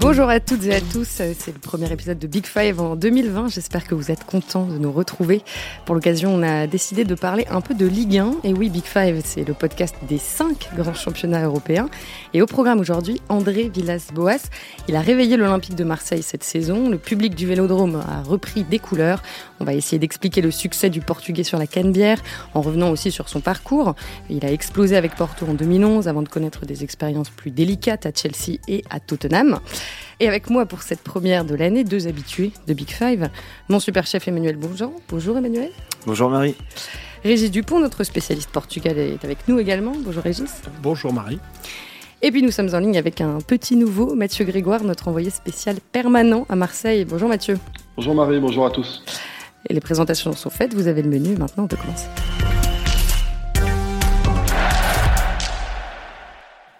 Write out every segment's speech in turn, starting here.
Bonjour à toutes et à tous, c'est le premier épisode de Big Five en 2020. J'espère que vous êtes contents de nous retrouver. Pour l'occasion, on a décidé de parler un peu de Ligue 1. Et oui, Big Five, c'est le podcast des cinq grands championnats européens. Et au programme aujourd'hui, André Villas-Boas. Il a réveillé l'Olympique de Marseille cette saison. Le public du Vélodrome a repris des couleurs. On va essayer d'expliquer le succès du Portugais sur la Canebière, en revenant aussi sur son parcours. Il a explosé avec Porto en 2011 avant de connaître des expériences plus délicates à Chelsea et à Tottenham. Et avec moi pour cette première de l'année, deux habitués de Big Five. Mon super chef Emmanuel Bonjour. Bonjour Emmanuel. Bonjour Marie. Régis Dupont, notre spécialiste portugais, est avec nous également. Bonjour Régis. Bonjour Marie. Et puis nous sommes en ligne avec un petit nouveau, Mathieu Grégoire, notre envoyé spécial permanent à Marseille. Bonjour Mathieu. Bonjour Marie, bonjour à tous. Et les présentations sont faites, vous avez le menu, maintenant on peut commencer.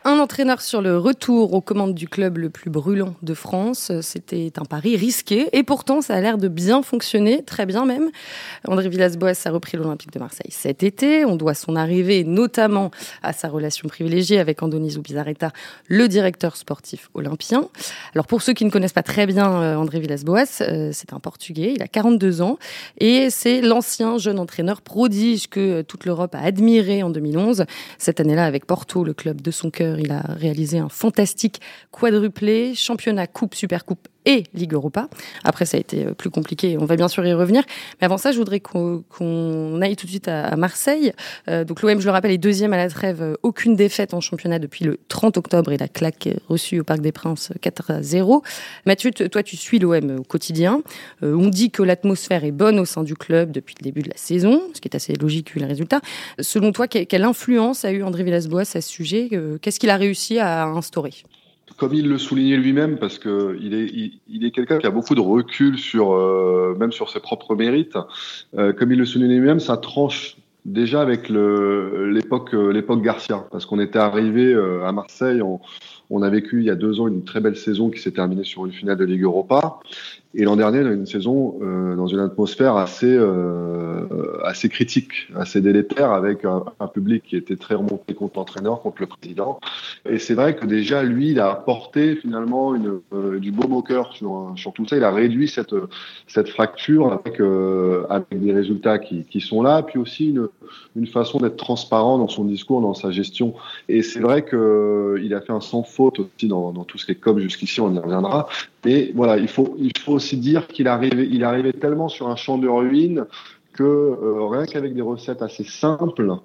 Un entraîneur sur le retour aux commandes du club le plus brûlant de France. C'était un pari risqué et pourtant ça a l'air de bien fonctionner, très bien même. André Villas-Boas a repris l'Olympique de Marseille cet été. On doit son arrivée notamment à sa relation privilégiée avec Andoni Zubizarreta, le directeur sportif olympien. Alors pour ceux qui ne connaissent pas très bien euh, André Villas-Boas, euh, c'est un Portugais, il a 42 ans et c'est l'ancien jeune entraîneur prodige que toute l'Europe a admiré en 2011. Cette année-là avec Porto, le club de son cœur, il a réalisé un fantastique quadruplé, championnat, coupe, super coupe et Ligue Europa. Après, ça a été euh, plus compliqué. On va bien sûr y revenir. Mais avant ça, je voudrais qu'on aille tout de suite à, Marseille. Euh, donc l'OM, je le rappelle, est deuxième à la trêve. Euh, aucune défaite en championnat depuis le 30 octobre et la claque reçue au Parc des Princes 4 à 0. Mathieu, toi, tu suis l'OM au quotidien. on dit que l'atmosphère est bonne au sein du club depuis le début de la saison, ce qui est assez logique vu les résultats. Selon toi, quelle influence a eu André Villas-Boas à ce sujet? Qu'est-ce qu'il a réussi à instaurer? Comme il le soulignait lui-même, parce que il est, il, est quelqu'un qui a beaucoup de recul sur, euh, même sur ses propres mérites. Euh, comme il le soulignait lui-même, ça tranche déjà avec l'époque, l'époque Garcia, parce qu'on était arrivé euh, à Marseille, on, on a vécu il y a deux ans une très belle saison qui s'est terminée sur une finale de Ligue Europa. Et l'an dernier, une saison euh, dans une atmosphère assez, euh, assez critique, assez délétère, avec un, public qui était très remonté contre l'entraîneur, contre le président. Et c'est vrai que déjà, lui, il a apporté finalement une, euh, du beau moqueur sur, sur tout ça. Il a réduit cette, cette fracture avec, euh, avec des résultats qui, qui sont là, puis aussi une, une façon d'être transparent dans son discours, dans sa gestion. Et c'est vrai qu'il a fait un sans faute aussi dans, tout ce qui est comme jusqu'ici, on y reviendra. Mais voilà, il faut, il faut aussi dire qu'il arrivait, il arrivait tellement sur un champ de ruines que euh, rien qu'avec des recettes assez simples,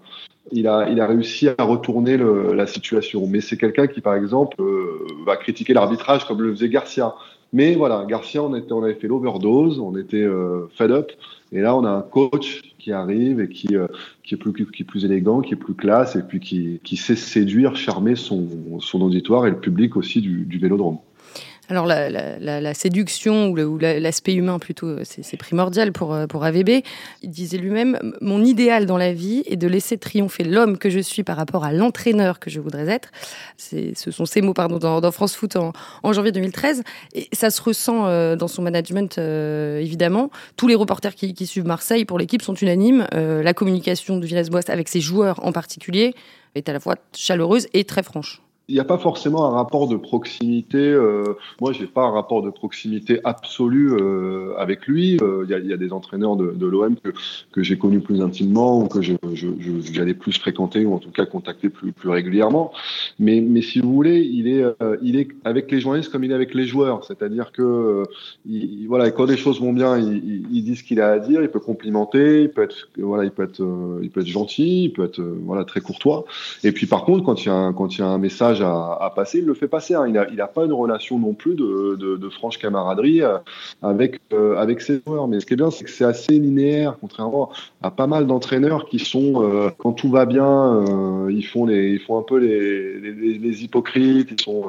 il a, il a réussi à retourner la situation. Mais c'est quelqu'un qui, par exemple, euh, va critiquer l'arbitrage comme le faisait Garcia. Mais voilà, Garcia, on, était, on avait fait l'overdose, on était euh, fed up. Et là, on a un coach qui arrive et qui, euh, qui, est, plus, élégant, qui est plus classe et puis qui, sait séduire, charmer son, son auditoire et le public aussi du, du vélodrome. Alors la, séduction ou l'aspect humain plutôt, c'est primordial pour, euh, pour AVB. Il disait lui-même, mon idéal dans la vie est de laisser triompher l'homme que je suis par rapport à l'entraîneur que je voudrais être. Ce sont ces mots pardon, dans, dans France Foot en, janvier 2013. Et ça se ressent euh, dans son management, euh, évidemment. Tous les reporters qui, qui suivent Marseille pour l'équipe sont unanimes. la communication de Villas-Boas avec ses joueurs en particulier est à la fois chaleureuse et très franche il n'y a pas forcément un rapport de proximité. Euh, moi, j'ai pas un rapport de proximité absolu euh, avec lui. Euh, il y, a, y, a, des entraîneurs de, de l'OM que, que j'ai connus plus intimement ou que j'allais plus fréquenter ou en tout cas contacter plus, plus régulièrement. Mais, mais si vous voulez, il est, euh, il est avec les journalistes comme il est avec les joueurs. C'est-à-dire que euh, il, voilà, quand les choses vont bien, il, il, dit ce qu'il a à dire. Il peut complimenter. Il peut être, voilà, il peut être, il peut être gentil. Il peut être, voilà, très courtois. Et puis par contre, quand il y a un, quand il y a un message à, passer, il le fait passer. Hein. Il n'a a pas une relation non plus de, franche camaraderie euh, avec, euh, avec ses joueurs. Mais ce qui est bien, c'est que c'est assez linéaire, contrairement à pas mal d'entraîneurs qui sont, euh, quand tout va bien, ils, font les, ils font un peu les hypocrites, ils sont,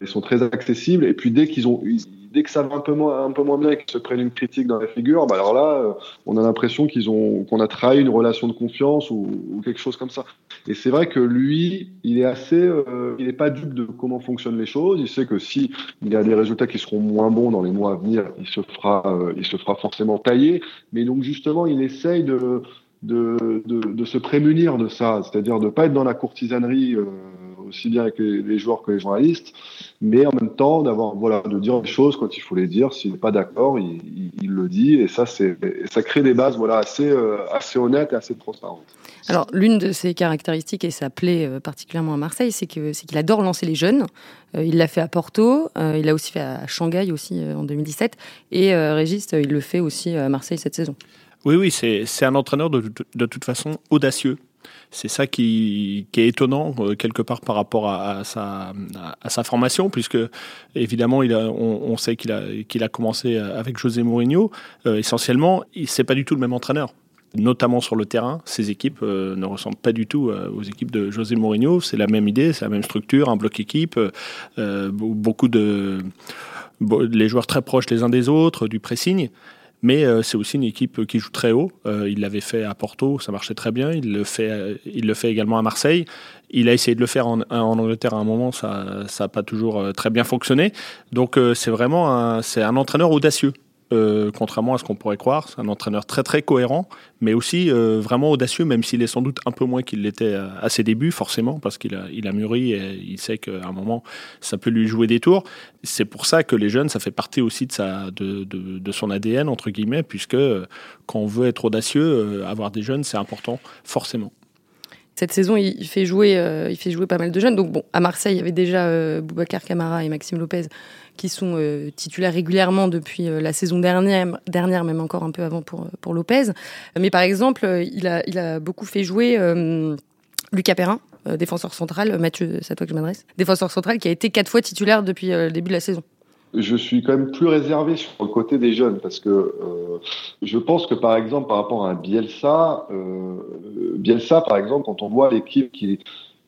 ils sont très accessibles. Et puis dès qu'ils ont dès que ça va un peu moins, un peu moins bien et qu'ils se prennent une critique dans la figure, bah alors là, euh, on a l'impression qu'ils ont, qu'on a trahi une relation de confiance ou, ou quelque chose comme ça. Et c'est vrai que lui, il est assez, euh, il n'est pas dupe de comment fonctionnent les choses. Il sait que si il y a des résultats qui seront moins bons dans les mois à venir, il se fera, euh, il se fera forcément tailler. Mais donc justement, il essaye de de, de, de, se prémunir de ça, c'est-à-dire de pas être dans la courtisanerie aussi bien avec les, joueurs que les journalistes, mais en même temps d'avoir voilà de dire les choses quand il faut les dire. S'il n'est pas d'accord, il, il, le dit et ça c'est ça crée des bases voilà assez euh, assez honnêtes et assez transparentes. Alors l'une de ses caractéristiques et ça plaît euh, particulièrement à Marseille, c'est que c'est qu'il adore lancer les jeunes. Euh, il l'a fait à Porto, il l'a aussi fait à Shanghai aussi en 2017 et Régis il le fait aussi à Marseille cette saison. Oui, oui, c'est un entraîneur de, de, toute façon audacieux. C'est ça qui, est étonnant euh, quelque part par rapport à, sa, formation, puisque évidemment, on, sait qu'il a, commencé avec José Mourinho. Euh, essentiellement, c'est pas du tout le même entraîneur notamment sur le terrain. Ces équipes euh, ne ressemblent pas du tout aux équipes de José Mourinho. C'est la même idée, c'est la même structure, un bloc équipe, beaucoup de les joueurs très proches les uns des autres, du pressing. Mais euh, c'est aussi une équipe qui joue très haut. Euh, il l'avait fait à Porto, ça marchait très bien. Il le fait, euh, il le fait également à Marseille. Il a essayé de le faire en, en Angleterre à un moment, ça n'a pas toujours très bien fonctionné. Donc c'est vraiment un, c'est un entraîneur audacieux. Euh, contrairement à ce qu'on pourrait croire. C'est un entraîneur très très cohérent, mais aussi euh, vraiment audacieux, même s'il est sans doute un peu moins qu'il l'était à, ses débuts, forcément, parce qu'il a, il a mûri et il sait qu'à un moment, ça peut lui jouer des tours. C'est pour ça que les jeunes, ça fait partie aussi de, sa, de, de, de son ADN, entre guillemets, puisque euh, quand on veut être audacieux, avoir des jeunes, c'est important, forcément cette saison, il fait jouer, il fait jouer pas mal de jeunes. Donc bon, à Marseille, il y avait déjà Boubacar Camara et Maxime Lopez qui sont euh, titulaires régulièrement depuis euh, la saison dernière, dernière, même encore un peu avant pour, pour Lopez. Mais par exemple, euh, il a, il a beaucoup fait jouer Lucas Perrin, défenseur central. Mathieu, c'est à toi que je m'adresse. Défenseur central qui a été quatre fois titulaire depuis le début de la saison je suis quand même plus réservé sur le côté des jeunes parce que je pense que par exemple par rapport à un Bielsa, Bielsa par exemple quand on voit l'équipe qui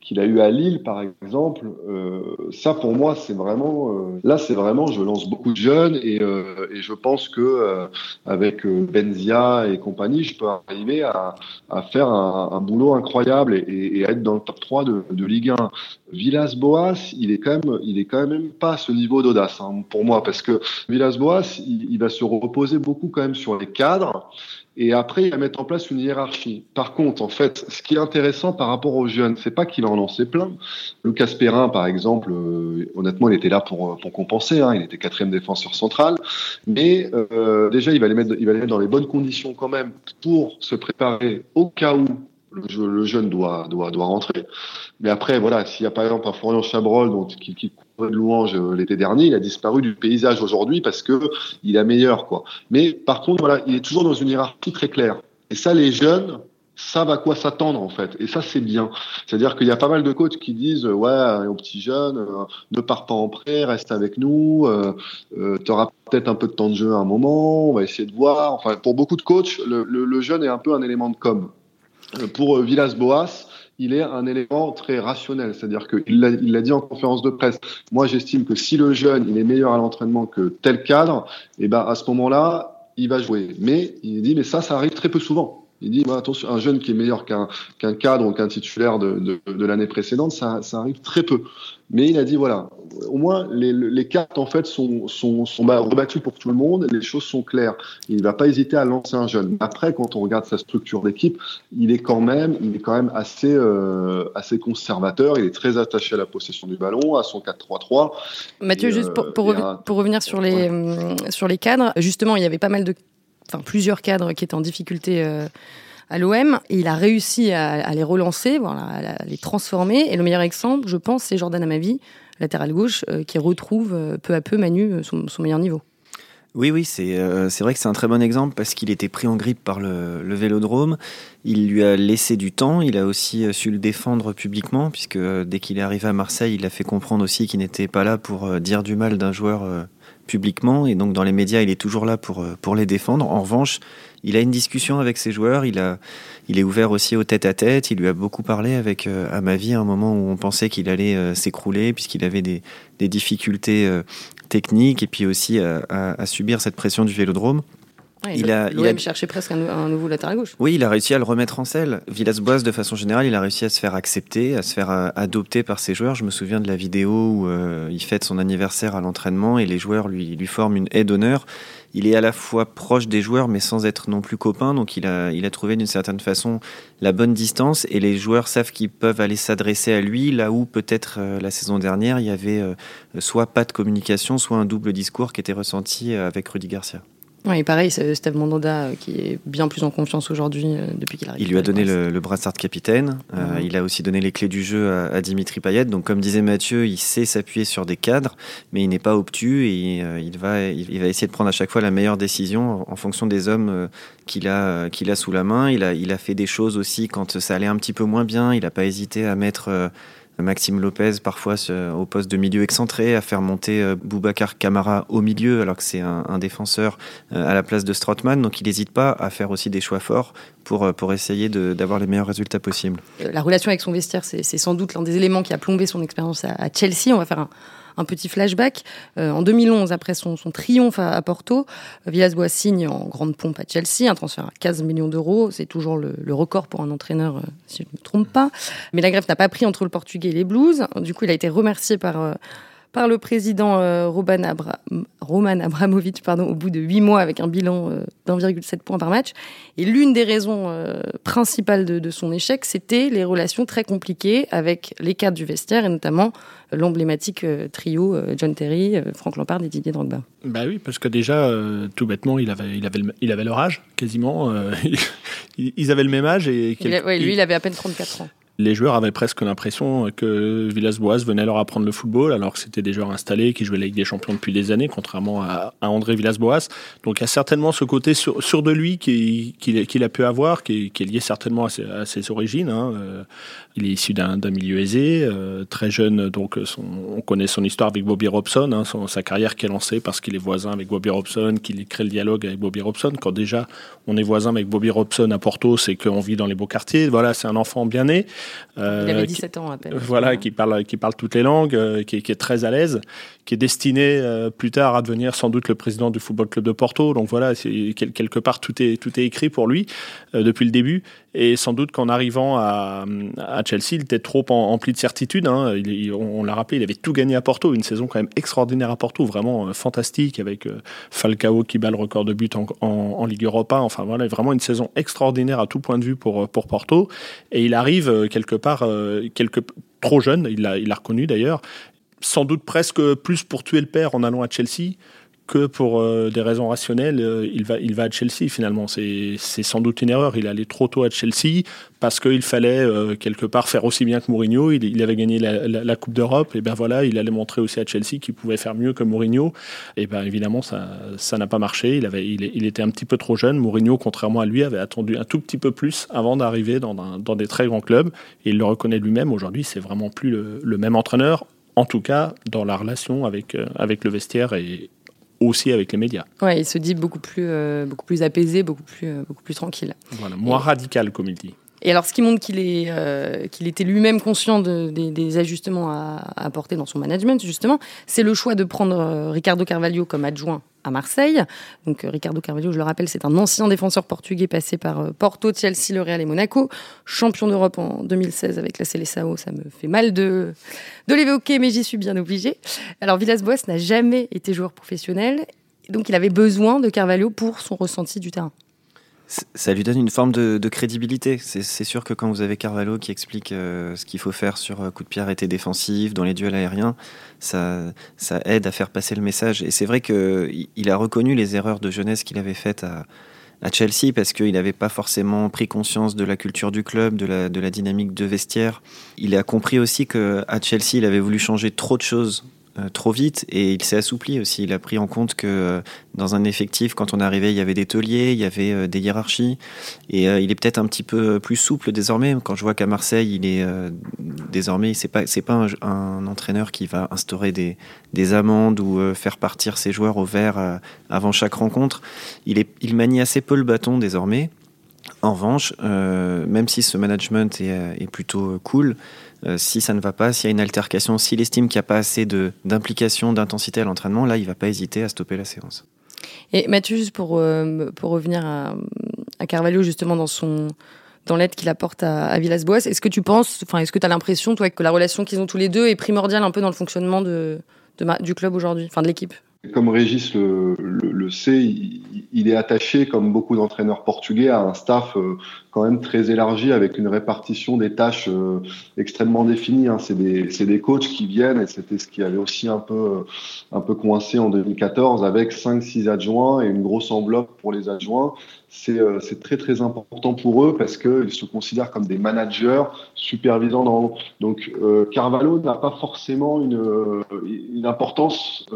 qu'il a eu à Lille, par exemple, euh, ça pour moi c'est vraiment, euh, là c'est vraiment, je lance beaucoup de jeunes et, euh, et je pense que euh, avec euh, Benzia et compagnie, je peux arriver à, à faire un, un, boulot incroyable et, et, et, être dans le top 3 de, de Ligue 1. Villas-Boas, il est quand même, il est quand même pas à ce niveau d'audace hein, pour moi parce que Villas-Boas, il, il va se reposer beaucoup quand même sur les cadres. Et après, il va mettre en place une hiérarchie. Par contre, en fait, ce qui est intéressant par rapport aux jeunes, c'est pas qu'il en lançait plein. Lucas Perrin, par exemple, euh, honnêtement, il était là pour, pour compenser. Hein, il était quatrième défenseur central. Mais euh, déjà, il va, les mettre, il va les mettre dans les bonnes conditions quand même pour se préparer au cas où le, jeune doit, doit, doit rentrer. Mais après, voilà, s'il y a par exemple un Florian Chabrol dont, qui, qui de louange euh, l'été dernier, il a disparu du paysage aujourd'hui parce que il est meilleur, quoi. Mais par contre, voilà, il est toujours dans une hiérarchie très claire. Et ça, les jeunes savent à quoi s'attendre en fait. Et ça, c'est bien. C'est-à-dire qu'il y a pas mal de coachs qui disent ouais, aux petits jeunes, euh, ne pars pas en prêt, reste avec nous. Euh, euh, tu auras peut-être un peu de temps de jeu à un moment. On va essayer de voir. Enfin, pour beaucoup de coachs, le, le, jeune est un peu un élément de com. Pour Villas-Boas, il est un élément très rationnel. C'est-à-dire qu'il l'a dit en conférence de presse. Moi, j'estime que si le jeune, il est meilleur à l'entraînement que tel cadre, et eh ben, à ce moment-là, il va jouer. Mais il dit, mais ça, ça arrive très peu souvent. Il dit, bah, attention, un jeune qui est meilleur qu'un qu'un cadre ou qu'un titulaire de, de, de l'année précédente, ça, ça arrive très peu. Mais il a dit, voilà, au moins les, les cartes en fait sont, sont, sont rebattues pour tout le monde, les choses sont claires. Il ne va pas hésiter à lancer un jeune. Après, quand on regarde sa structure d'équipe, il est quand même, il est quand même assez, euh, assez conservateur. Il est très attaché à la possession du ballon, à son 4-3-3. Mathieu, juste pour, pour, pour, revenir sur les, euh, sur les cadres, justement, il y avait pas mal de enfin plusieurs cadres qui étaient en difficulté euh, à l'OM il a réussi à, les relancer, voilà, à les transformer. Et le meilleur exemple, je pense, c'est Jordan Amavi, latéral gauche, euh, qui retrouve euh, peu à peu Manu son, meilleur niveau. Oui, oui, c'est c'est vrai que c'est un très bon exemple parce qu'il était pris en grippe par le, vélodrome. Il lui a laissé du temps. Il a aussi su le défendre publiquement puisque dès qu'il est arrivé à Marseille, il a fait comprendre aussi qu'il n'était pas là pour dire du mal d'un joueur publiquement et donc dans les médias, il est toujours là pour, euh, pour les défendre. En revanche, il a une discussion avec ses joueurs, il, a, il est ouvert aussi au tête-à-tête, il lui a beaucoup parlé avec euh, à ma vie à un moment où on pensait qu'il allait euh, s'écrouler puisqu'il avait des, des difficultés techniques et puis aussi à, à, subir cette pression du vélodrome. Il a, il a cherché presque un, nouveau latéral gauche. Oui, il a réussi à le remettre en selle. Villas-Boas, de façon générale, il a réussi à se faire accepter, à se faire euh, adopter par ses joueurs. Je me souviens de la vidéo où euh, il fête son anniversaire à l'entraînement et les joueurs lui, lui forment une haie d'honneur. Il est à la fois proche des joueurs, mais sans être non plus copain. Donc, il a, il a trouvé d'une certaine façon la bonne distance et les joueurs savent qu'ils peuvent aller s'adresser à lui là où peut-être euh, la saison dernière il y avait soit pas de communication, soit un double discours qui était ressenti avec Rudy Garcia. Oui, pareil, c'est Steve Mandanda euh, qui est bien plus en confiance aujourd'hui euh, depuis qu'il arrive. Il lui a donné le, le, brassard de capitaine. Euh, il a aussi donné les clés du jeu à, Dimitri Payet. Donc, comme disait Mathieu, il sait s'appuyer sur des cadres, mais il n'est pas obtus et il, va, il, va essayer de prendre à chaque fois la meilleure décision en, fonction des hommes qu'il a, qu'il a sous la main. Il a, il a fait des choses aussi quand ça allait un petit peu moins bien. Il n'a pas hésité à mettre Maxime Lopez parfois au poste de milieu excentré, à faire monter euh, Boubacar Camara au milieu alors que c'est un, défenseur euh, à la place de Strootman. Donc il n'hésite pas à faire aussi des choix forts pour, euh, pour essayer d'avoir les meilleurs résultats possibles. La relation avec son vestiaire, c'est sans doute l'un des éléments qui a plombé son expérience à, Chelsea. On va faire un, un petit flashback. Euh, en 2011, après son, triomphe à, Porto, Villas-Boas signe en grande pompe à Chelsea, un transfert à 15 millions d'euros. C'est toujours le, record pour un entraîneur, euh, si je ne me trompe pas. Mais la grève n'a pas pris entre le Portugais et les Blues. Du coup, il a été remercié par euh, par le président Roman, Abramovich pardon, au bout de huit mois avec un bilan d'1,7 points par match. Et l'une des raisons principales de, de, son échec, c'était les relations très compliquées avec les cadres du vestiaire et notamment l'emblématique euh, trio euh, John Terry, euh, Frank Lampard et Didier Drogba. Bah oui, parce que déjà, tout bêtement, il avait, il avait, il avait leur âge, quasiment. ils avaient le même âge. Et lui, il avait à peine 34 ans les joueurs avaient presque l'impression que Villas-Boas venait leur apprendre le football, alors que c'était des joueurs installés qui jouaient la Ligue des Champions depuis des années, contrairement à, André Villas-Boas. Donc il y a certainement ce côté sur, de lui qu'il a pu avoir, qui, est lié certainement à ses, origines. Hein. Euh, il est issu d'un milieu aisé, euh, très jeune, donc on connaît son histoire avec Bobby Robson, hein, sa carrière qui est lancée parce qu'il est voisin avec Bobby Robson, qu'il crée le dialogue avec Bobby Robson. Quand déjà on est voisin avec Bobby Robson à Porto, c'est qu'on vit dans les beaux quartiers. Voilà, c'est un enfant bien né. Euh, il avait 17 ans à peine. Voilà, qui parle, qui parle toutes les langues, euh, qui, est très à l'aise, qui est destiné euh, plus tard à devenir sans doute le président du Football Club de Porto. Donc voilà, quelque part tout est, tout est écrit pour lui depuis le début. Et sans doute qu'en arrivant à, Chelsea, il était trop empli de certitude. Hein. on, l'a rappelé, il avait tout gagné à Porto, une saison quand même extraordinaire à Porto, vraiment fantastique, avec Falcao qui bat le record de buts en, en, Ligue Europa. Enfin voilà, vraiment une saison extraordinaire à tout point de vue pour, pour Porto. Et il arrive quelque part euh, quelque, trop jeune, il l'a reconnu d'ailleurs, sans doute presque plus pour tuer le père en allant à Chelsea que pour euh, des raisons rationnelles, euh, il, va, il va à Chelsea finalement. C'est sans doute une erreur. Il allait trop tôt à Chelsea parce qu'il fallait euh, quelque part faire aussi bien que Mourinho. Il, avait gagné la, Coupe d'Europe. Et ben voilà, il allait montrer aussi à Chelsea qu'il pouvait faire mieux que Mourinho. Et ben évidemment, ça n'a pas marché. Il, avait, il, était un petit peu trop jeune. Mourinho, contrairement à lui, avait attendu un tout petit peu plus avant d'arriver dans, dans, des très grands clubs. Et il le reconnaît lui-même. Aujourd'hui, c'est vraiment plus le, le, même entraîneur. En tout cas, dans la relation avec, avec le vestiaire et, aussi avec les médias. Ouais, il se dit beaucoup plus, euh, beaucoup plus apaisé, beaucoup plus, euh, beaucoup plus tranquille. Voilà, moins radical, comme il dit. Et alors, ce qui montre qu'il est, euh, qu'il était lui-même conscient de, des, ajustements à, apporter dans son management, justement, c'est le choix de prendre Ricardo Carvalho comme adjoint à Marseille. Donc euh, Ricardo Carvalho, je le rappelle, c'est un ancien défenseur portugais passé par euh, Porto, Chelsea, le Real et Monaco, champion d'Europe en 2016 avec la Seleção. Ça me fait mal de, de l'évoquer, mais j'y suis bien obligée. Alors Villas-Boas n'a jamais été joueur professionnel, donc il avait besoin de Carvalho pour son ressenti du terrain ça lui donne une forme de, crédibilité. C'est sûr que quand vous avez Carvalho qui explique euh, ce qu'il faut faire sur euh, coup de pied arrêté défensif, dans les duels aériens, ça, aide à faire passer le message. Et c'est vrai qu'il a reconnu les erreurs de jeunesse qu'il avait faites à, Chelsea parce qu'il n'avait pas forcément pris conscience de la culture du club, de la, de la dynamique de vestiaire. Il a compris aussi qu'à Chelsea, il avait voulu changer trop de choses trop vite et il s'est assoupli aussi. Il a pris en compte que euh, dans un effectif, quand on arrivait, il y avait des tauliers, il y avait euh, des hiérarchies et il est peut-être un petit peu plus souple désormais. Quand je vois qu'à Marseille, il est désormais, c'est pas c'est pas un, entraîneur qui va instaurer des, des amendes ou faire partir ses joueurs au vert avant chaque rencontre. Il manie assez peu le bâton désormais. En revanche, même si ce management est plutôt cool, euh, si ça ne va pas, s'il y a une altercation, s'il estime qu'il n'y a pas assez d'implication, d'intensité à l'entraînement, là, il ne va pas hésiter à stopper la séance. Et Mathieu, juste pour, pour revenir à, à Carvalho, justement, dans son dans l'aide qu'il apporte à, Villas-Boas. Est-ce que tu penses, enfin, est-ce que tu as l'impression, toi, que la relation qu'ils ont tous les deux est primordiale un peu dans le fonctionnement de, du club aujourd'hui, enfin de l'équipe? Comme Régis le, le, sait, il, est attaché, comme beaucoup d'entraîneurs portugais, à un staff euh, quand même très élargi avec une répartition des tâches euh, extrêmement définie. Hein. C'est des, des, coachs qui viennent, et c'était ce qui avait aussi un peu, euh, un peu coincé en 2014, avec 5-6 adjoints et une grosse enveloppe pour les adjoints. C'est très très important pour eux parce qu'ils se considèrent comme des managers supervisant dans Donc Carvalho n'a pas forcément une, une importance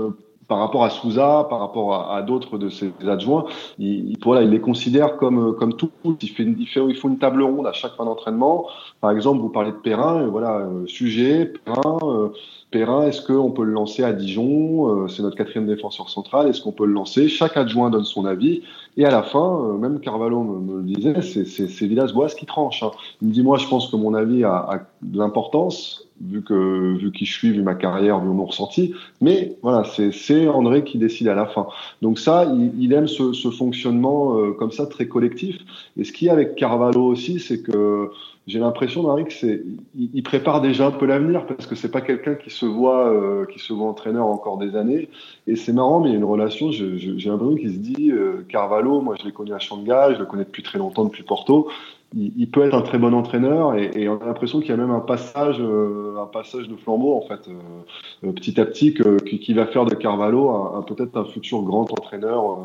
par rapport à Souza, par rapport à, d'autres de ses adjoints, il, voilà, il les considère comme comme tout. Il fait, il il faut une table ronde à chaque fin d'entraînement. Par exemple, vous parlez de Perrin, euh, voilà, euh, sujet Perrin. Euh, Perrin, est-ce qu'on peut le lancer à Dijon C'est notre quatrième défenseur central. Est-ce qu'on peut le lancer Chaque adjoint donne son avis. Et à la fin, même Carvalho me, le disait, c'est Villas-Boas qui tranche. Hein. Il me dit, moi, je pense que mon avis a, a de l'importance vu que vu qui je suis, vu ma carrière, vu mon ressenti. Mais voilà, c'est André qui décide à la fin. Donc ça, il, il aime ce, ce fonctionnement euh, comme ça très collectif. Et ce qu'il y a avec Carvalho aussi, c'est que j'ai l'impression d'Henri que c'est il, prépare déjà un peu l'avenir parce que c'est pas quelqu'un qui se voit euh, qui se voit entraîneur encore des années. Et c'est marrant, mais il y a une relation. J'ai l'impression qu'il se dit euh, Carvalho, moi je l'ai connu à Shanghai, je le connais depuis très longtemps depuis Porto il, peut être un très bon entraîneur et, on a l'impression qu'il y a même un passage, euh, un passage de flambeau en fait, euh, euh, petit à petit, qui va faire de Carvalho un, peut-être un futur grand entraîneur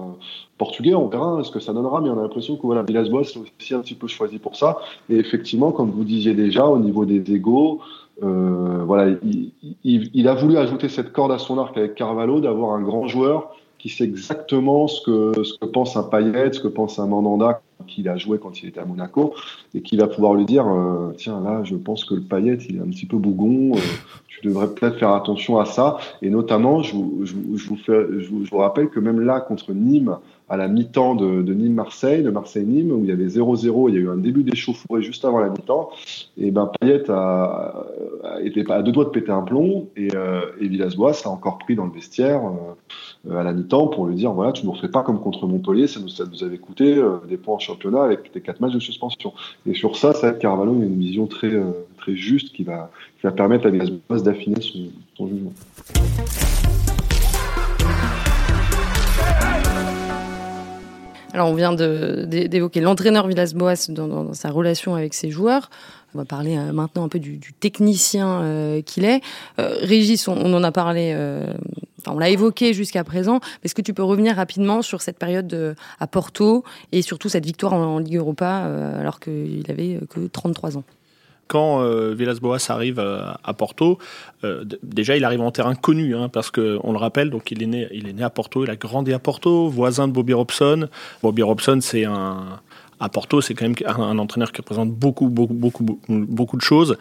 portugais. On verra ce que ça donnera, mais on a l'impression que voilà, Villas-Boas est aussi un petit peu choisi pour ça. Et effectivement, comme vous disiez déjà, au niveau des égaux, voilà, il, il, a voulu ajouter cette corde à son arc avec Carvalho, d'avoir un grand joueur qui sait exactement ce que, ce que pense un Payet, ce que pense un Mandanda qu'il a joué quand il était à Monaco, et qui va pouvoir lui dire euh, tiens là, je pense que le Payet il est un petit peu bougon, euh, tu devrais peut-être faire attention à ça. Et notamment, je vous, rappelle que même là contre Nîmes, à la mi-temps de, Nîmes-Marseille, de Marseille-Nîmes, où il y avait 0-0, il y a eu un début d'échauffourée juste avant la mi-temps, et ben Payet a, a, été à deux doigts de péter un plomb, et, euh, et Villas-Boas a encore pris dans le vestiaire euh, à la mi-temps pour lui dire voilà, tu ne nous refais pas comme contre Montpellier, ça nous, ça nous avait coûté euh, des points en championnat avec des quatre matchs de suspension. Et sur ça, ça Carvalho a une vision très, euh, très juste qui va, qui va permettre à Villas-Boas d'affiner son, jugement. Alors, on vient d'évoquer l'entraîneur Villas-Boas dans, sa relation avec ses joueurs. On va parler maintenant un peu du, technicien qu'il est. Régis, on, en a parlé on l'a évoqué jusqu'à présent. Est-ce que tu peux revenir rapidement sur cette période à Porto et surtout cette victoire en, Ligue Europa euh, alors qu'il avait euh, que 33 ans? Quand euh, Villas-Boas arrive à Porto, déjà il arrive en terrain connu, hein, parce qu'on le rappelle, donc il est, né, il est né à Porto, il a grandi à Porto, voisin de Bobby Robson. Bobby Robson, c'est à Porto, c'est quand même un, entraîneur qui représente beaucoup, beaucoup, beaucoup, beaucoup de choses.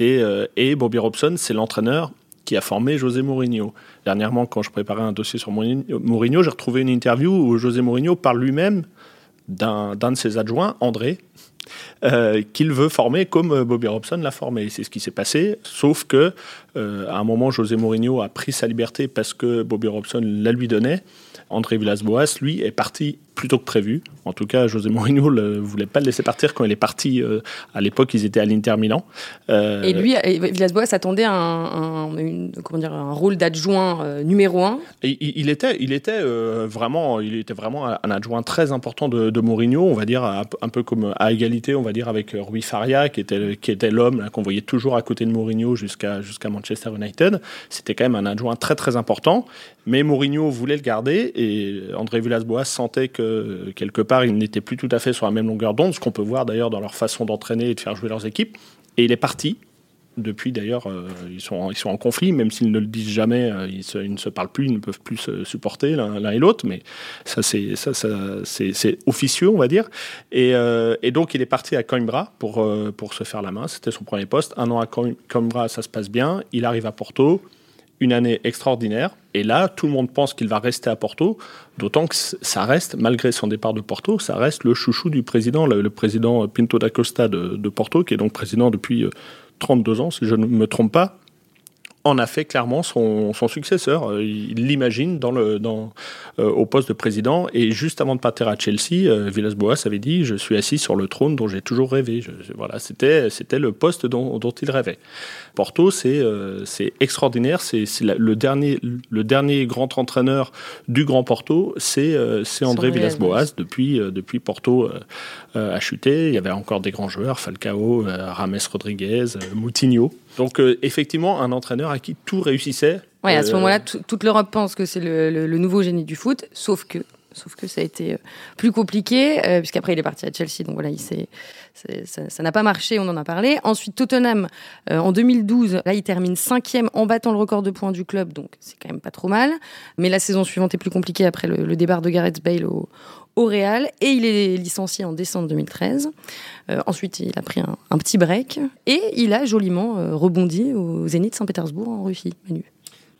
Et Bobby Robson, c'est l'entraîneur qui a formé José Mourinho. Dernièrement, quand je préparais un dossier sur Mourinho, j'ai retrouvé une interview où José Mourinho parle lui-même d'un de ses adjoints, André, euh, qu'il veut former comme Bobby Robson l'a formé. C'est ce qui s'est passé, sauf que euh, à un moment, José Mourinho a pris sa liberté parce que Bobby Robson la lui donnait. André Villas-Boas, lui, est parti plus tôt que prévu. En tout cas, José Mourinho ne voulait pas le laisser partir quand il est parti. Euh, à l'époque, ils étaient à l'Inter Milan. Euh, et lui, Villas-Boas attendait un, un, comment dire, un rôle d'adjoint euh, numéro un. Et, il était, il était vraiment, il était vraiment un adjoint très important de, de Mourinho. On va dire un, peu comme à égalité, on va dire avec Rui Faria, qui était, qui était l'homme qu'on voyait toujours à côté de Mourinho jusqu'à jusqu'à Manchester United. C'était quand même un adjoint très très important. Mais Mourinho voulait le garder et André Villas-Boas sentait que quelque part il n'était plus tout à fait sur la même longueur d'onde, ce qu'on peut voir d'ailleurs dans leur façon d'entraîner et de faire jouer leurs équipes. Et il est parti. Depuis d'ailleurs, euh, ils, sont, ils sont en conflit, même s'ils ne le disent jamais, euh, ils, ne se parlent plus, ils ne peuvent plus se supporter l'un et l'autre, mais ça c'est ça, c'est officieux, on va dire. Et, euh, et, donc il est parti à Coimbra pour, pour se faire la main, c'était son premier poste. Un an à Coimbra, ça se passe bien. Il arrive à Porto, une année extraordinaire. Et là, tout le monde pense qu'il va rester à Porto, d'autant que ça reste, malgré son départ de Porto, ça reste le chouchou du président, le, président Pinto da Costa de, Porto, qui est donc président depuis 32 euh, ans, si je ne me trompe pas. En a fait clairement son, successeur. Euh, il l'imagine dans le, dans, euh, au poste de président. Et juste avant de partir à Chelsea, euh, Villas-Boas avait dit Je suis assis sur le trône dont j'ai toujours rêvé. voilà, c'était, c'était le poste dont, dont il rêvait. Porto, c'est, c'est extraordinaire. C'est, le, dernier, le dernier grand entraîneur du Grand Porto, c'est, c'est André Villas-Boas. Depuis, depuis Porto a chuté, il y avait encore des grands joueurs Falcao, Rames Rodriguez, Moutinho. Donc, effectivement, un entraîneur à qui tout réussissait. Oui, à ce euh, moment-là, toute l'Europe pense que c'est le, nouveau génie du foot, sauf que, sauf que ça a été euh, plus compliqué, euh, puisqu'après il est parti à Chelsea, donc voilà, il ça n'a pas marché, on en a parlé. Ensuite, Tottenham, en 2012, là, il termine cinquième en battant le record de points du club, donc c'est quand même pas trop mal. Mais la saison suivante est plus compliquée après le, départ de Gareth Bale au, au Real et il est licencié en décembre 2013. ensuite, il a pris un, petit break et il a joliment rebondi au Zénith Saint-Pétersbourg en Russie.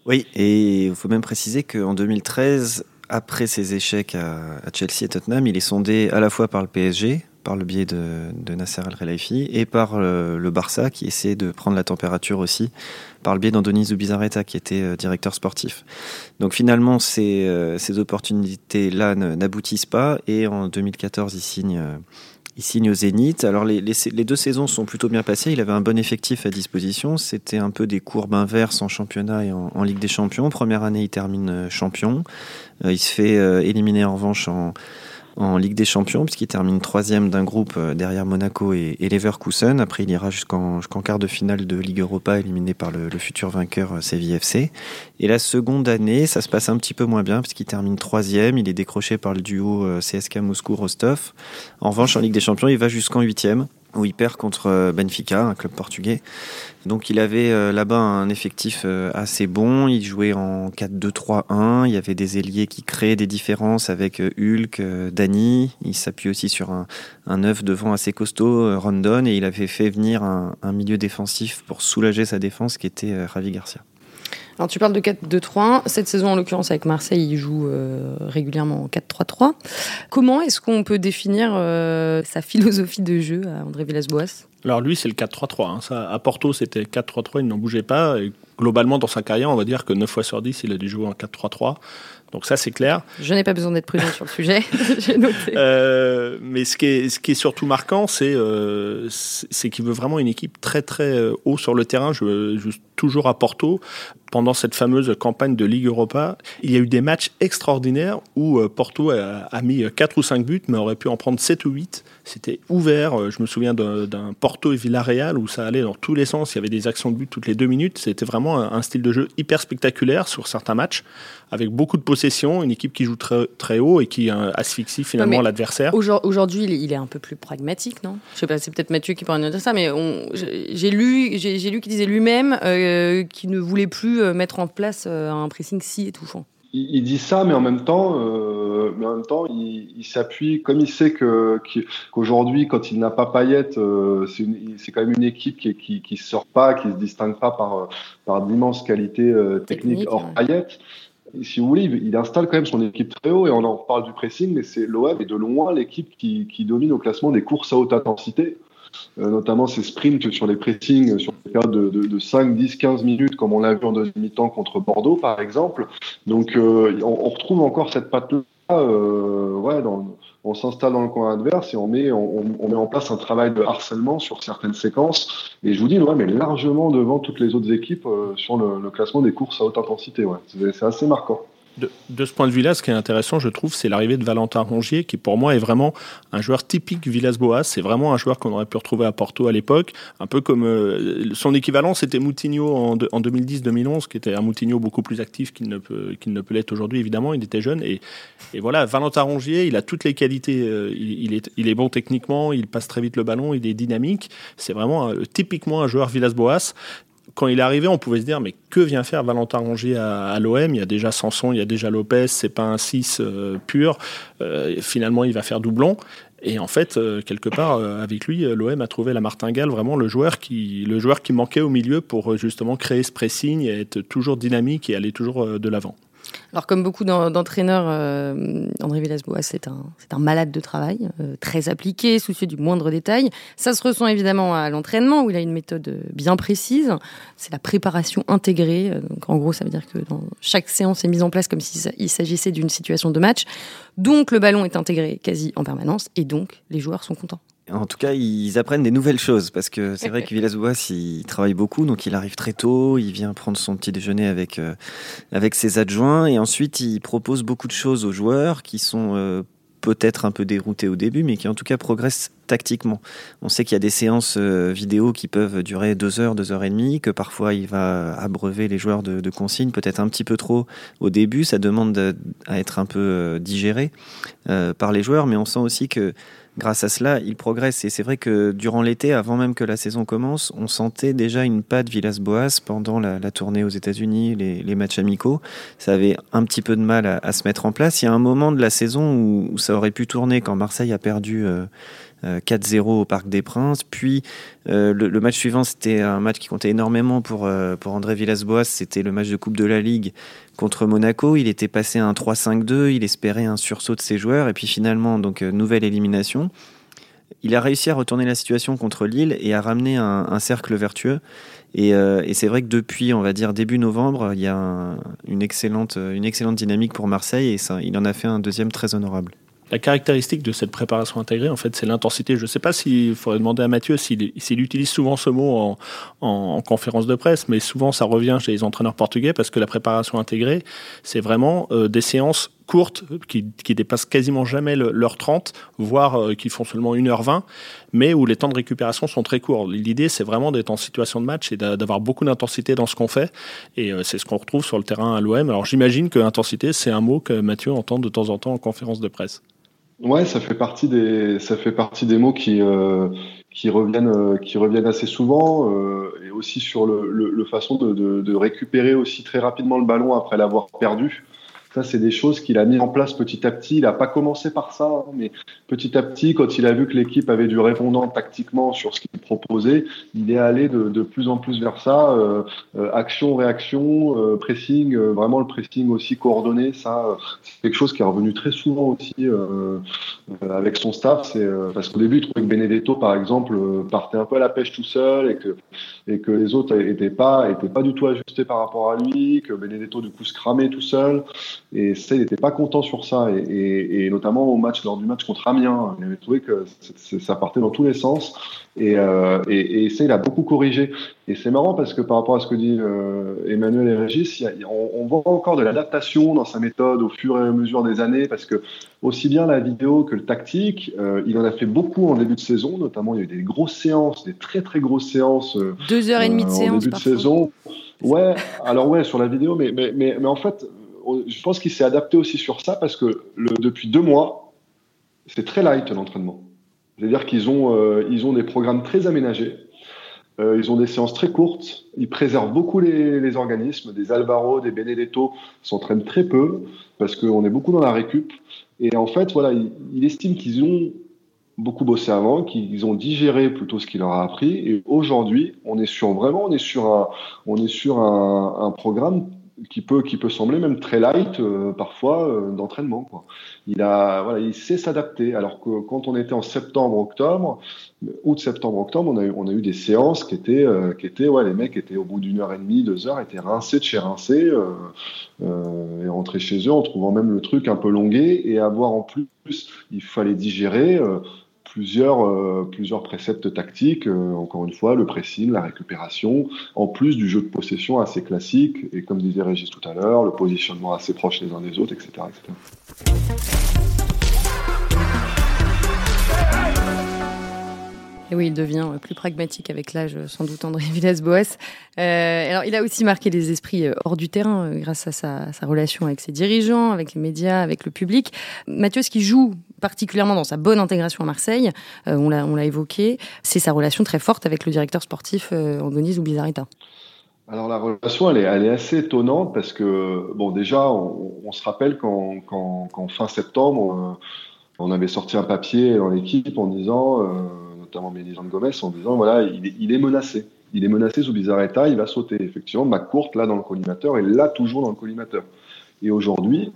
Oui, et il faut même préciser qu'en 2013, après ses échecs à, Chelsea et Tottenham, il est sondé à la fois par le PSG, par le biais de, Nasser Al-Khelaifi, et par le, Barça, qui essaie de prendre la température aussi, par le biais d'Andoni Zubizarreta, qui était euh, directeur sportif. Donc finalement, ces, euh, ces opportunités-là n'aboutissent pas, et en 2014, il signe euh, il signe au Zénith. Alors les, deux saisons sont plutôt bien passées. Il avait un bon effectif à disposition. C'était un peu des courbes inverses en championnat et en, Ligue des Champions. Première année, il termine euh, champion. Euh, il se fait euh, éliminer en revanche en, en Ligue des Champions, puisqu'il termine troisième d'un groupe euh, derrière Monaco et, Leverkusen. Après, il ira jusqu'en quart de finale de Ligue Europa, éliminé par le, futur vainqueur euh, CVFC. Et la seconde année, ça se passe un petit peu moins bien, puisqu'il termine troisième. Il est décroché par le duo euh, CSK Moscou-Rostov. En revanche, en Ligue des Champions, il va jusqu'en huitième où il perd contre euh, Benfica, un club portugais. Donc il avait euh, là-bas un effectif euh, assez bon, il jouait en 4-2-3-1, il y avait des ailiers qui créaient des différences avec Hulk, Dani, il s'appuie aussi sur un, un œuf devant assez costaud, Rondon, et il avait fait venir un, un, milieu défensif pour soulager sa défense qui était Ravi Garcia. Alors tu parles de 4-2-3-1. Cette saison, en l'occurrence, avec Marseille, il joue euh, régulièrement en 4-3-3. Comment est-ce qu'on peut définir euh, sa philosophie de jeu à André Villas-Boas? Alors lui, c'est le 4-3-3. Hein. À Porto, c'était 4-3-3, il n'en bougeait pas. Et globalement, dans sa carrière, on va dire que 9 fois sur 10, il a dû jouer en 4-3-3. Donc ça, c'est clair. Je n'ai pas besoin d'être prudent sur le sujet. J'ai noté. Euh, mais ce qui, est, ce qui est surtout marquant, c'est euh, qu'il veut vraiment une équipe très très euh, haut sur le terrain. Je, je, toujours à Porto, pendant cette fameuse campagne de Ligue Europa, il y a eu des matchs extraordinaires où euh, Porto a, a mis 4 ou 5 buts, mais aurait pu en prendre 7 ou 8. C'était ouvert. Je me souviens d'un Porto et Villarreal où ça allait dans tous les sens. Il y avait des actions de but toutes les deux minutes. C'était vraiment un, style de jeu hyper spectaculaire sur certains matchs, avec beaucoup de possession, une équipe qui joue très, très haut et qui euh, asphyxie finalement l'adversaire. Aujourd'hui, il est un peu plus pragmatique, non? Je sais pas, c'est peut-être Mathieu qui pourrait nous dire ça, mais j'ai lu, j'ai lu qu'il disait lui-même euh, qu'il ne voulait plus mettre en place un pressing si étouffant il, dit ça, mais en même temps, euh, mais en même temps, il, il s'appuie, comme il sait que qu'aujourd'hui, quand il n'a pas Payet, euh, c'est quand même une équipe qui, qui, qui sort pas, qui se distingue pas par par d'immenses qualités euh, techniques hors ouais. Payet. Si vous voulez, il, installe quand même son équipe très haut et on en parle du pressing, mais c'est l'OM et de loin l'équipe qui, domine au classement des courses à haute intensité. Euh, notamment ces sprints sur les pressings sur des périodes de, de, 5, 10, 15 minutes, comme on l'a vu en deuxième mi-temps contre Bordeaux, par exemple. Donc, euh, on, retrouve encore cette patte-là. Euh, ouais, on s'installe dans le coin adverse et on met, on, met en place un travail de harcèlement sur certaines séquences. Et je vous dis, ouais, mais largement devant toutes les autres équipes euh, sur le, le, classement des courses à haute intensité. Ouais. C'est assez marquant de, ce point de vue-là, ce qui est intéressant, je trouve, c'est l'arrivée de Valentin Rongier, qui pour moi est vraiment un joueur typique Villas-Boas. C'est vraiment un joueur qu'on aurait pu retrouver à Porto à l'époque, un peu comme euh, son équivalent, c'était Moutinho en, en 2010-2011, qui était un Moutinho beaucoup plus actif qu'il ne peut, qu'il ne peut l'être aujourd'hui. Évidemment, il était jeune et, voilà, Valentin Rongier, il a toutes les qualités. Euh, il, est, il est bon techniquement, il passe très vite le ballon, il est dynamique. C'est vraiment typiquement un joueur Villas-Boas quand il est arrivé, on pouvait se dire mais que vient faire Valentin Rongier à, l'OM Il y a déjà Sanson, il y a déjà Lopez, c'est pas un 6 euh, pur. Euh, finalement, il va faire doublon. Et en fait, euh, quelque part, avec lui, l'OM a trouvé la martingale, vraiment le joueur, qui, le joueur qui manquait au milieu pour justement créer ce pressing et être toujours dynamique et aller toujours de l'avant. Alors, comme beaucoup d'entraîneurs, euh, André Villas-Boas, c'est un, un, malade de travail, euh, très appliqué, soucieux du moindre détail. Ça se ressent évidemment à l'entraînement, où il a une méthode bien précise. C'est la préparation intégrée. Donc, en gros, ça veut dire que dans chaque séance est mise en place comme s'il s'agissait d'une situation de match. Donc, le ballon est intégré quasi en permanence, et donc, les joueurs sont contents. En tout cas, ils apprennent des nouvelles choses parce que c'est vrai que Villas-Boas, il travaille beaucoup, donc il arrive très tôt, il vient prendre son petit déjeuner avec, euh, avec ses adjoints et ensuite il propose beaucoup de choses aux joueurs qui sont euh, peut-être un peu déroutés au début, mais qui en tout cas progressent tactiquement. On sait qu'il y a des séances euh, vidéo qui peuvent durer deux heures, deux heures et demie, que parfois il va abreuver les joueurs de, de consignes, peut-être un petit peu trop au début, ça demande à être un peu digéré par les joueurs, mais on sent aussi que grâce à cela, il progresse. Et c'est vrai que durant l'été, avant même que la saison commence, on sentait déjà une patte Villas-Boas pendant la, tournée aux États-Unis, les, matchs amicaux. Ça avait un petit peu de mal à, se mettre en place. Il y a un moment de la saison où, ça aurait pu tourner quand Marseille a perdu. Euh, 4-0 euh, au Parc des Princes. Puis euh, le, match suivant, c'était un match qui comptait énormément pour, euh, pour André Villas-Boas. C'était le match de Coupe de la Ligue contre Monaco. Il était passé à un 3-5-2. Il espérait un sursaut de ses joueurs. Et puis finalement, donc nouvelle élimination. Il a réussi à retourner la situation contre Lille et à ramener un, cercle vertueux. Et, c'est vrai que depuis, on va dire début novembre, il y a une, excellente, une excellente dynamique pour Marseille et ça, il en a fait un deuxième très honorable. La caractéristique de cette préparation intégrée, en fait, c'est l'intensité. Je ne sais pas s'il faudrait demander à Mathieu s'il utilise souvent ce mot en, conférence de presse, mais souvent ça revient chez les entraîneurs portugais parce que la préparation intégrée, c'est vraiment euh, des séances courtes qui, dépassent quasiment jamais l'heure 30, voire euh, qui font seulement 1h20, mais où les temps de récupération sont très courts. L'idée, c'est vraiment d'être en situation de match et d'avoir beaucoup d'intensité dans ce qu'on fait. Et euh, c'est ce qu'on retrouve sur le terrain à l'OM. Alors j'imagine que intensité, c'est un mot que Mathieu entend de temps en temps en conférence de presse. Ouais, ça fait partie des ça fait partie des mots qui euh, qui reviennent euh, qui reviennent assez souvent euh, et aussi sur le, le, façon de, de, de, récupérer aussi très rapidement le ballon après l'avoir perdu. Ça, c'est des choses qu'il a mis en place petit à petit. Il n'a pas commencé par ça, hein, mais petit à petit, quand il a vu que l'équipe avait du répondant tactiquement sur ce qu'il proposait, il est allé de, plus en plus vers ça. Euh, euh action, réaction, euh, pressing, vraiment le pressing aussi coordonné. Ça, c'est quelque chose qui est revenu très souvent aussi avec son staff. C'est parce qu'au début, il trouvait que Benedetto, par exemple, partait un peu à la pêche tout seul et que et que les autres n'étaient pas étaient pas du tout ajustés par rapport à lui, que Benedetto du coup se cramait tout seul. Et ça, il n'était pas content sur ça. Et, notamment au match, lors du match contre Amiens, il avait trouvé que ça partait dans tous les sens. Euh, et, et, ça, il a beaucoup corrigé. Et c'est marrant parce que par rapport à ce que dit euh, Emmanuel et Régis, on, voit encore de l'adaptation dans sa méthode au fur et à mesure des années parce que aussi bien la vidéo que le tactique, euh, il en a fait beaucoup en début de saison. Notamment, il y a eu des grosses séances, des très très grosses séances. Deux heures et demie de séance. En début de saison. Ouais, alors ouais, sur la vidéo, mais, mais, mais, mais en fait, je pense qu'il s'est adapté aussi sur ça parce que depuis deux mois, c'est très light l'entraînement. C'est-à-dire qu'ils ont, euh, ont des programmes très aménagés. Euh, ils ont des séances très courtes. Ils préservent beaucoup les, organismes. Des Alvaro, des Benedetto s'entraînent très peu parce qu'on est beaucoup dans la récup. Et en fait, voilà, il, il estime qu'ils ont beaucoup bossé avant, qu'ils ont digéré plutôt ce qu'il leur a appris. Et aujourd'hui, on est sur vraiment, on est sur un, on est sur un programme qui peut qui peut sembler même très light euh, parfois euh, d'entraînement quoi. Il a voilà, il sait s'adapter alors que quand on était en septembre octobre août septembre octobre on a eu on a eu des séances qui étaient euh, qui étaient ouais les mecs étaient au bout d'une heure et demie deux heures étaient rincés de chez rincés et rentraient chez eux en trouvant même le truc un peu longué et avoir en plus il fallait digérer plusieurs, euh, plusieurs préceptes tactiques, euh, encore une fois, le pressing, la récupération, en plus du jeu de possession assez classique, et comme disait Régis tout à l'heure, le positionnement assez proche les uns des autres, etc. Et oui, il devient plus pragmatique avec l'âge, sans doute, André Villas-Boas. Euh, alors, il a aussi marqué les esprits euh, hors du terrain euh, grâce à sa, relation avec ses dirigeants, avec les médias, avec le public. Mathieu, ce qui joue particulièrement dans sa bonne intégration à Marseille, euh, on l'a évoqué, c'est sa relation très forte avec le directeur sportif euh, Angonis ou Bizarreta. Alors la relation, elle est, assez étonnante parce que, bon, déjà, on, on se rappelle qu'en fin septembre, on avait sorti un papier dans l'équipe en disant notamment Mélisande Gomez, en disant voilà, il est, il est, menacé. Il est menacé sous bizarre état, il va sauter. Effectivement, courte là dans le collimateur, et là toujours dans le collimateur. Et aujourd'hui,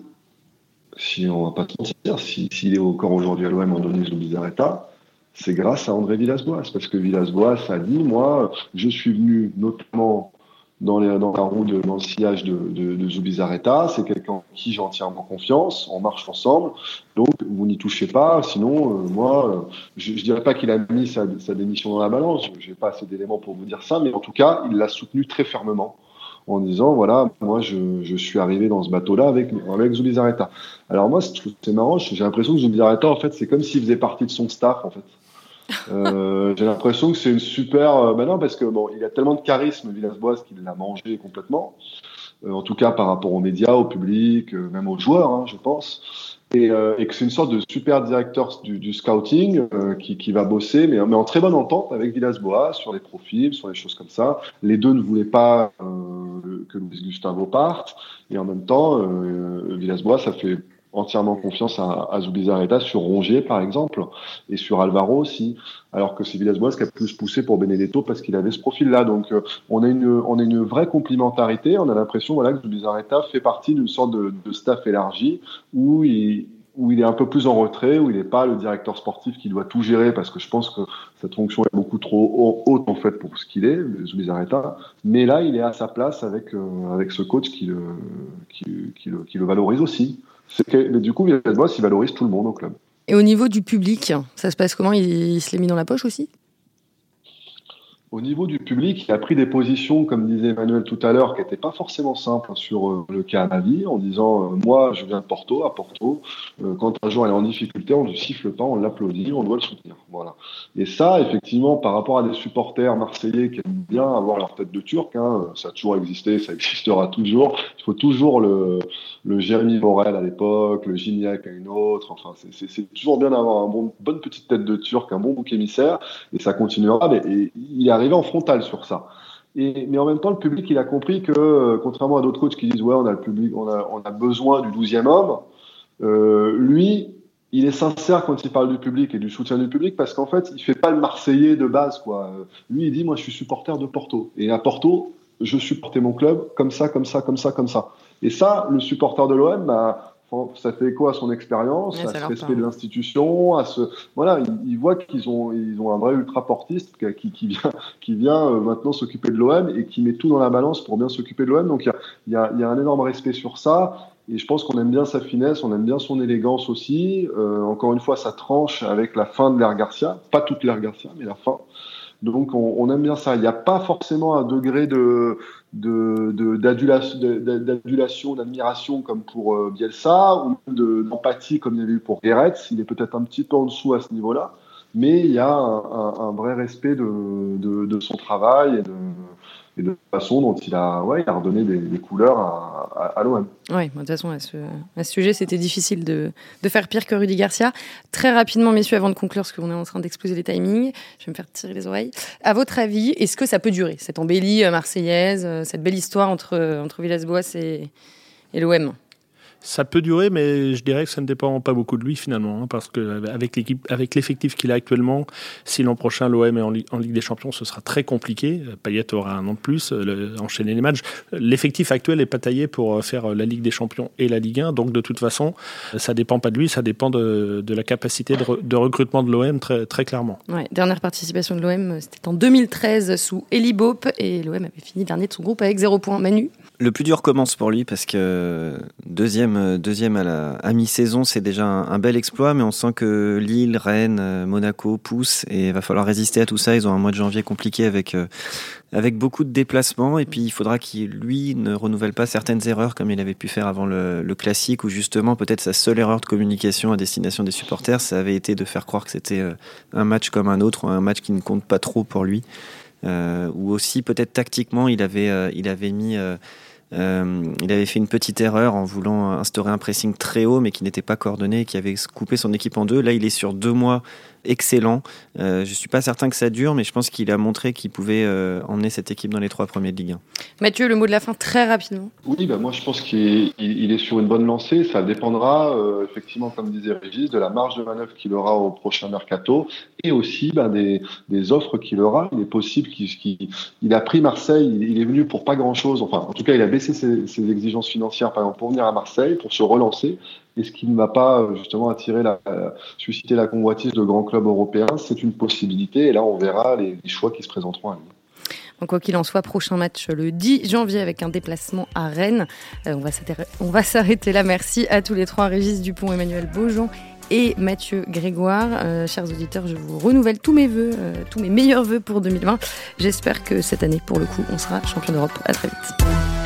si on va pas se mentir, s'il est encore aujourd'hui à l'OM en Denis Bizarreta, c'est grâce à André Villas-Boas, parce que Villas-Boas a dit, moi, je suis venu notamment dans, les, dans la roue de, dans le sillage de, de, de Zubizarreta. C'est quelqu'un en qui j'ai entièrement confiance. On marche ensemble. Donc, vous n'y touchez pas. Sinon, euh, moi, euh, je ne dirais pas qu'il a mis sa, sa, démission dans la balance. Je n'ai pas assez d'éléments pour vous dire ça. Mais en tout cas, il l'a soutenu très fermement en disant voilà, moi je, je suis arrivé dans ce bateau-là avec, avec Zubizarreta. Alors moi, c'est marrant, j'ai l'impression que Zubizarreta, en fait, c'est comme s'il faisait partie de son staff, en fait. Euh, j'ai l'impression que c'est une super. Ben non, parce que bon, il a tellement de charisme, Villas-Boas, qu'il l'a mangé complètement. Euh, en tout cas, par rapport aux médias, au public, même aux joueurs, hein, je pense. Et, que c'est une sorte de super directeur du, scouting qui, va bosser, mais, mais, en très bonne entente avec Villas-Boas sur les profils, sur les choses comme ça. Les deux ne voulaient pas que Luis Gustavo parte, et en même temps, Villas-Boas a fait entièrement confiance à, à sur Rongier, par exemple, et sur Alvaro aussi, alors que c'est Villas-Boas qui a plus poussé pour Benedetto parce qu'il avait ce profil-là. Donc, euh, on, a une, on a une vraie complémentarité. On a l'impression voilà, que Zubizarreta fait partie d'une sorte de, de, staff élargi où il, où il est un peu plus en retrait, où il n'est pas le directeur sportif qui doit tout gérer, parce que je pense que cette fonction est beaucoup trop haute en fait pour ce qu'il est, Zubizarreta. Mais là, il est à sa place avec, euh, avec ce coach qui le, qui, le, qui le valorise aussi. Mais du coup, Villas-Boas, il valorise tout le monde au club. Et au niveau du public, ça se passe comment? Il, il se l'est mis dans la poche aussi? Au niveau du public, il a pris des positions, comme disait Emmanuel tout à l'heure, qui n'étaient pas forcément simples sur euh, le cas Navi, en disant euh, Moi, je viens de Porto, à Porto, euh, quand un joueur est en difficulté, on ne siffle pas, on l'applaudit, on doit le soutenir. Voilà. Et ça, effectivement, par rapport à des supporters marseillais qui aiment bien avoir leur tête de turc, hein, ça a toujours existé, ça existera toujours. Il faut toujours le, le Jérémy Morel à l'époque, le Gignac à une autre. Enfin, c'est toujours bien d'avoir une bon, bonne petite tête de turc, un bon bouc émissaire, et ça continuera. Et, il a arrivé en frontal sur ça. Et, mais en même temps, le public, il a compris que, contrairement à d'autres coachs qui disent ouais, on a le public, on a, besoin du douzième homme. Euh, lui, il est sincère quand il parle du public et du soutien du public parce qu'en fait, il fait pas le Marseillais de base, quoi. Lui, il dit moi, je suis supporter de Porto et à Porto, je supportais mon club comme ça, comme ça, comme ça, comme ça. Et ça, le supporter de l'OM, bah, ça fait écho à son expérience, à ce respect de l'institution, à ce voilà, ils, voient qu'ils ont ils ont un vrai ultra portiste qui, qui vient qui vient euh, maintenant s'occuper de l'OM et qui met tout dans la balance pour bien s'occuper de l'OM. Donc il y a, y, a, y a un énorme respect sur ça. Et je pense qu'on aime bien sa finesse, on aime bien son élégance aussi. Euh, encore une fois, ça tranche avec la fin de l'ère Garcia, pas toute l'ère Garcia, mais la fin. Donc on, aime bien ça. Il n'y a pas forcément un degré de d'adulation, de, de, d'admiration comme pour euh, Bielsa, ou d'empathie comme il y avait eu pour Guéret. Il est peut-être un petit peu en dessous à ce niveau-là, mais il y a un, un, vrai respect de, de, son travail et de, et de façon dont il a, ouais, il a redonné des, couleurs à, l'OM. Oui, de toute façon, à ce, sujet, c'était difficile de, faire pire que Rudy Garcia. Très rapidement, messieurs, avant de conclure, parce qu'on est en train d'exploser les timings, je vais me faire tirer les oreilles. À votre avis, est-ce que ça peut durer, cette embellie marseillaise, cette belle histoire entre, entre Villas-Boas et l'OM ça peut durer, mais je dirais que ça ne dépend pas beaucoup de lui finalement, hein, parce que avec l'équipe, avec l'effectif qu'il a actuellement, si l'an prochain l'OM est en, en, Ligue des Champions, ce sera très compliqué. Payet aura un an de plus, euh, le, enchaîner les matchs. L'effectif actuel n'est pas taillé pour euh, faire la Ligue des Champions et la Ligue 1, donc de toute façon, ça dépend pas de lui, ça dépend de, de la capacité de, re, de, recrutement de l'OM très, très clairement. Ouais, dernière participation de l'OM, c'était en 2013 sous Eli Bope, et l'OM avait fini dernier de son groupe avec 0 points. Manu? Le plus dur commence pour lui parce que deuxième, deuxième à, la, mi-saison, c'est déjà un, bel exploit, mais on sent que Lille, Rennes, Monaco poussent et il va falloir résister à tout ça. Ils ont un mois de janvier compliqué avec, avec beaucoup de déplacements et puis il faudra qu'il, lui, ne renouvelle pas certaines erreurs comme il avait pu faire avant le, classique où justement peut-être sa seule erreur de communication à destination des supporters, ça avait été de faire croire que c'était un match comme un autre, un match qui ne compte pas trop pour lui. Euh, ou aussi peut-être tactiquement il avait, euh, il avait mis euh, euh, il avait fait une petite erreur en voulant instaurer un pressing très haut, mais qui n'était pas coordonné, qui avait coupé son équipe en deux. Là, il est sur deux mois excellent. Euh, je suis pas certain que ça dure, mais je pense qu'il a montré qu'il pouvait euh, emmener cette équipe dans les trois premiers de Ligue 1. Mathieu, le mot de la fin très rapidement. Oui, bah moi je pense qu'il il est sur une bonne lancée. Ça dépendra euh, effectivement, comme disait Régis, de la marge de manœuvre qu'il aura au prochain mercato et aussi bah, des, des, offres qu'il aura. Il est possible qu'il qu il a pris Marseille, il est venu pour pas grand chose. Enfin, en tout cas, il a baissé baisser ses, ses, exigences financières, par exemple, pour venir à Marseille, pour se relancer et ce qui ne va pas justement attirer la, susciter la convoitise de grands clubs européens, c'est une possibilité. Et là, on verra les, choix qui se présenteront à lui. quoi qu'il en soit, prochain match le 10 janvier avec un déplacement à Rennes. Euh, on va s'arrêter là. Merci à tous les trois, Régis Dupont, Emmanuel Beaujean et Mathieu Grégoire. Euh, chers auditeurs, je vous renouvelle tous mes voeux, euh, tous mes meilleurs voeux pour 2020. J'espère que cette année, pour le coup, on sera champion d'Europe. À très vite.